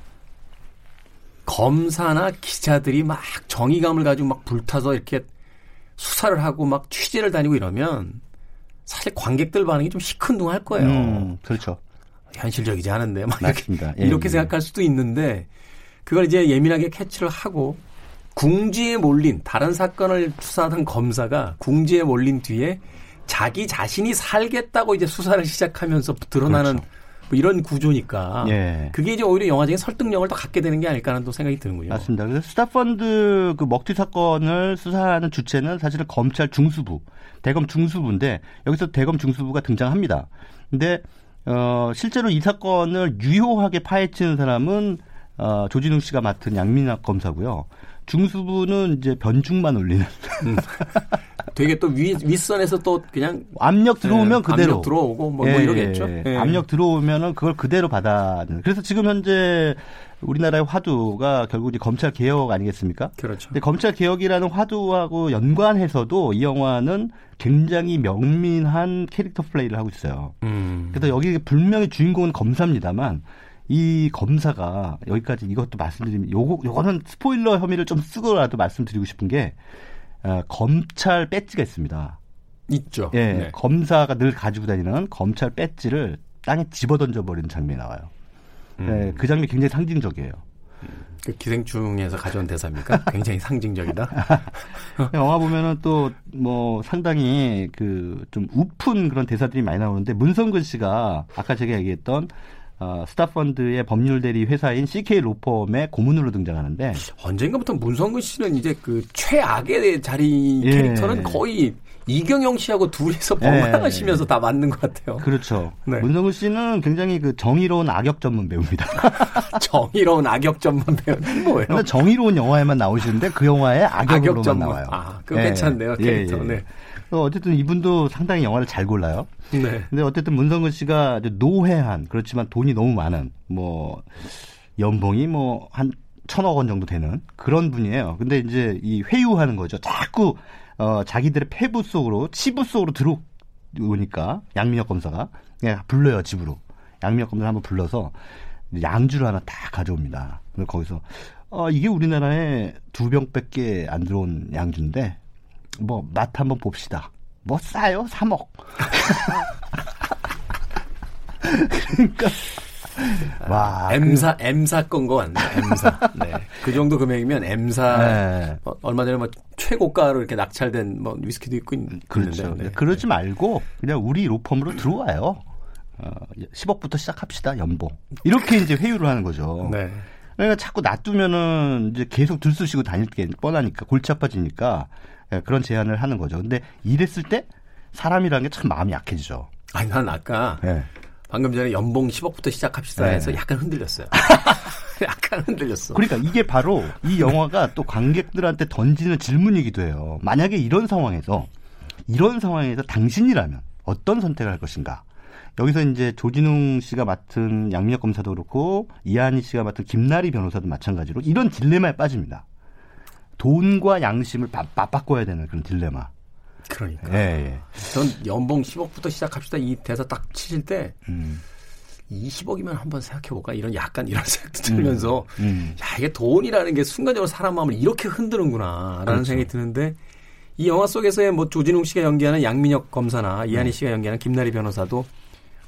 검사나 기자들이 막 정의감을 가지고 막 불타서 이렇게 수사를 하고 막 취재를 다니고 이러면 사실 관객들 반응이 좀 시큰둥할 거예요. 음, 그렇죠. 현실적이지 않은데 막 맞습니다. 이렇게, 예, 이렇게 예. 생각할 수도 있는데 그걸 이제 예민하게 캐치를 하고 궁지에 몰린 다른 사건을 수사하던 검사가 궁지에 몰린 뒤에 자기 자신이 살겠다고 이제 수사를 시작하면서 드러나는 그렇죠. 뭐 이런 구조니까 예. 그게 이제 오히려 영화적인 설득력을 더 갖게 되는 게 아닐까 하는 또 생각이 드는군요. 맞습니다. 그래서 스타펀드 그 먹튀 사건을 수사하는 주체는 사실은 검찰 중수부, 대검 중수부인데 여기서 대검 중수부가 등장합니다. 근데 어 실제로 이 사건을 유효하게 파헤치는 사람은 어, 조진웅 씨가 맡은 양민학 검사고요. 중수부는 이제 변죽만 올리는. 음. 되게 또 위, 윗선에서 또 그냥 압력 들어오면 예, 그대로 압력 들어오고 뭐, 뭐 예, 뭐 이러겠죠. 예. 압력 들어오면은 그걸 그대로 받아. 그래서 지금 현재 우리나라의 화두가 결국 이제 검찰 개혁 아니겠습니까? 그렇죠. 근데 검찰 개혁이라는 화두하고 연관해서도 이 영화는 굉장히 명민한 캐릭터 플레이를 하고 있어요. 음. 그래서 여기 분명히 주인공은 검사입니다만 이 검사가 여기까지 이것도 말씀드리면 요거 요거는 스포일러 혐의를 좀 쓰고라도 말씀드리고 싶은 게 어, 검찰 배지가 있습니다. 있죠. 예, 네. 검사가 늘 가지고 다니는 검찰 배지를 땅에 집어 던져 버리는 장면이 나와요. 음. 예, 그 장면이 굉장히 상징적이에요. 그 기생충에서 가져온 대사입니까? 굉장히 상징적이다. 영화 보면은 또 뭐 상당히 그 좀 우픈 그런 대사들이 많이 나오는데 문성근 씨가 아까 제가 얘기했던 어, 스타펀드의 법률 대리 회사인 CK 로펌의 고문으로 등장하는데 언젠가부터 문성근 씨는 이제 그 최악의 자리 예. 캐릭터는 거의 이경영 씨하고 둘이서 번갈아가시면서 다 맞는 것 같아요. 그렇죠. 네. 문성근 씨는 굉장히 그 정의로운 악역 전문 배우입니다. 정의로운 악역 전문 배우는 뭐예요? 근데 정의로운 영화에만 나오시는데 그 영화에 악역으로만 악역 전문. 나와요. 아, 그거 괜찮네요, 캐릭터. 네. 어, 어쨌든 이분도 상당히 영화를 잘 골라요. 네. 근데 어쨌든 문성근 씨가 노회한 그렇지만 돈이 너무 많은 뭐 연봉이 뭐 한 천억 원 정도 되는 그런 분이에요. 근데 이제 이 회유하는 거죠. 자꾸 어 자기들의 폐부 속으로 치부 속으로 들어오니까 양민혁 검사가 그냥 불러요 집으로 양민혁 검사를 한번 불러서 양주를 하나 다 가져옵니다. 거기서 어 이게 우리나라에 두 병밖에 안 들어온 양주인데 뭐 맛 한번 봅시다. 뭐 싸요? 3억. 그러니까 와 M 사 M 사 건 거 같네. M 사. 네. 그 정도 금액이면 M 사. 네. 어, 얼마 전에 뭐 최고가로 이렇게 낙찰된 뭐 위스키도 있고 있, 그렇죠. 있는데. 네. 그러지 말고 그냥 우리 로펌으로 들어와요. 어, 10억부터 시작합시다 연봉. 이렇게 이제 회유를 하는 거죠. 네. 그러니까 자꾸 놔두면은 이제 계속 들쑤시고 다닐 게 뻔하니까 골치 아파지니까 예, 그런 제안을 하는 거죠. 근데 이랬을 때 사람이라는 게 참 마음이 약해지죠. 아니 난 아까 예. 방금 전에 연봉 10억부터 시작합시다 네. 해서 약간 흔들렸어요. 약간 흔들렸어. 그러니까 이게 바로 이 영화가 또 관객들한테 던지는 질문이기도 해요. 만약에 이런 상황에서 이런 상황에서 당신이라면 어떤 선택을 할 것인가? 여기서 이제 조진웅 씨가 맡은 양민혁 검사도 그렇고 이한희 씨가 맡은 김나리 변호사도 마찬가지로 이런 딜레마에 빠집니다. 돈과 양심을 바, 맞바꿔야 되는 그런 딜레마. 그러니까. 예, 예. 전 연봉 10억부터 시작합시다 이 대사 딱 치실 때 음, 20억이면 한번 생각해볼까 이런 약간 이런 생각도 들면서 음. 야 이게 돈이라는 게 순간적으로 사람 마음을 이렇게 흔드는구나라는 그렇죠. 생각이 드는데 이 영화 속에서의 뭐 조진웅 씨가 연기하는 양민혁 검사나 네. 이한희 씨가 연기하는 김나리 변호사도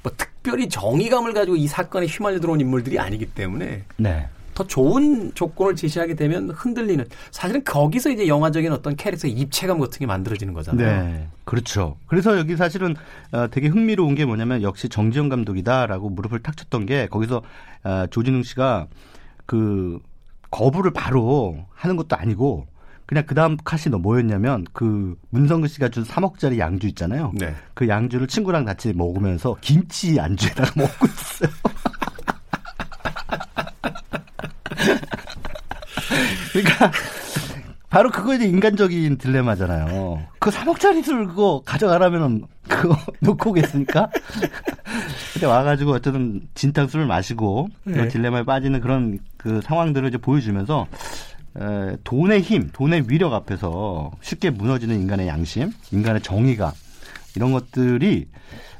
뭐 특별히 정의감을 가지고 이 사건에 휘말려 들어온 인물들이 아니기 때문에 네. 더 좋은 조건을 제시하게 되면 흔들리는 사실은 거기서 이제 영화적인 어떤 캐릭터의 입체감 같은 게 만들어지는 거잖아요. 네, 그렇죠. 그래서 여기 사실은 어, 되게 흥미로운 게 뭐냐면 역시 정지영 감독이다라고 무릎을 탁 쳤던 게 거기서 어, 조진웅 씨가 그 거부를 바로 하는 것도 아니고 그냥 그 다음 컷이 너 뭐였냐면 그 문성근 씨가 준 3억짜리 양주 있잖아요. 네. 그 양주를 친구랑 같이 먹으면서 김치 안주에다가 먹고 있어요. 그러니까 바로 그거 이제 인간적인 딜레마잖아요. 그 3억짜리 술 그거 가져가라면은 그거 놓고 오겠습니까? 근데 와가지고 어쨌든 진탕 술을 마시고 네. 딜레마에 빠지는 그런 그 상황들을 이제 보여주면서 에, 돈의 힘, 돈의 위력 앞에서 쉽게 무너지는 인간의 양심, 인간의 정의감 이런 것들이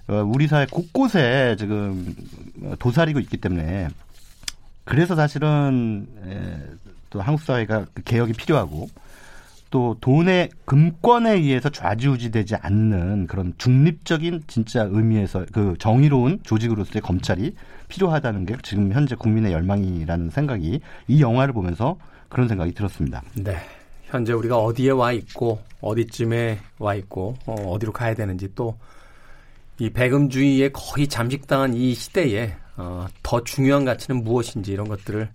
어, 우리 사회 곳곳에 지금 도사리고 있기 때문에 그래서 사실은 에, 또 한국 사회가 그 개혁이 필요하고 또 돈의 금권에 의해서 좌지우지되지 않는 그런 중립적인 진짜 의미에서 그 정의로운 조직으로서의 검찰이 필요하다는 게 지금 현재 국민의 열망이라는 생각이 이 영화를 보면서 그런 생각이 들었습니다. 네. 현재 우리가 어디에 와 있고 어디쯤에 와 있고 어, 어디로 가야 되는지 또 이 배금주의에 거의 잠식당한 이 시대에 어, 더 중요한 가치는 무엇인지 이런 것들을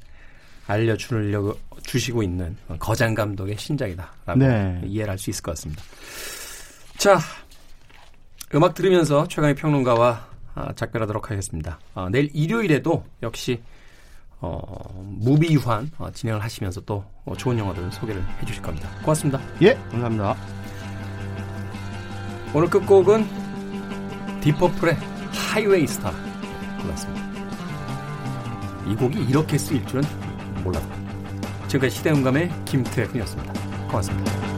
알려주려고 주시고 있는 거장 감독의 신작이다라고 네. 이해를 할 수 있을 것 같습니다. 자, 음악 들으면서 최광희 평론가와 아, 작별하도록 하겠습니다. 아, 내일 일요일에도 역시 어, 무비 유한 어, 진행을 하시면서 또 어, 좋은 영화들 소개를 해주실 겁니다. 고맙습니다. 예, 감사합니다. 오늘 끝곡은 딥 퍼플의 Highway Star 골랐습니다. 이 곡이 이렇게 쓰일 줄은 몰라도. 지금까지 시대음감의 김태훈이었습니다. 고맙습니다.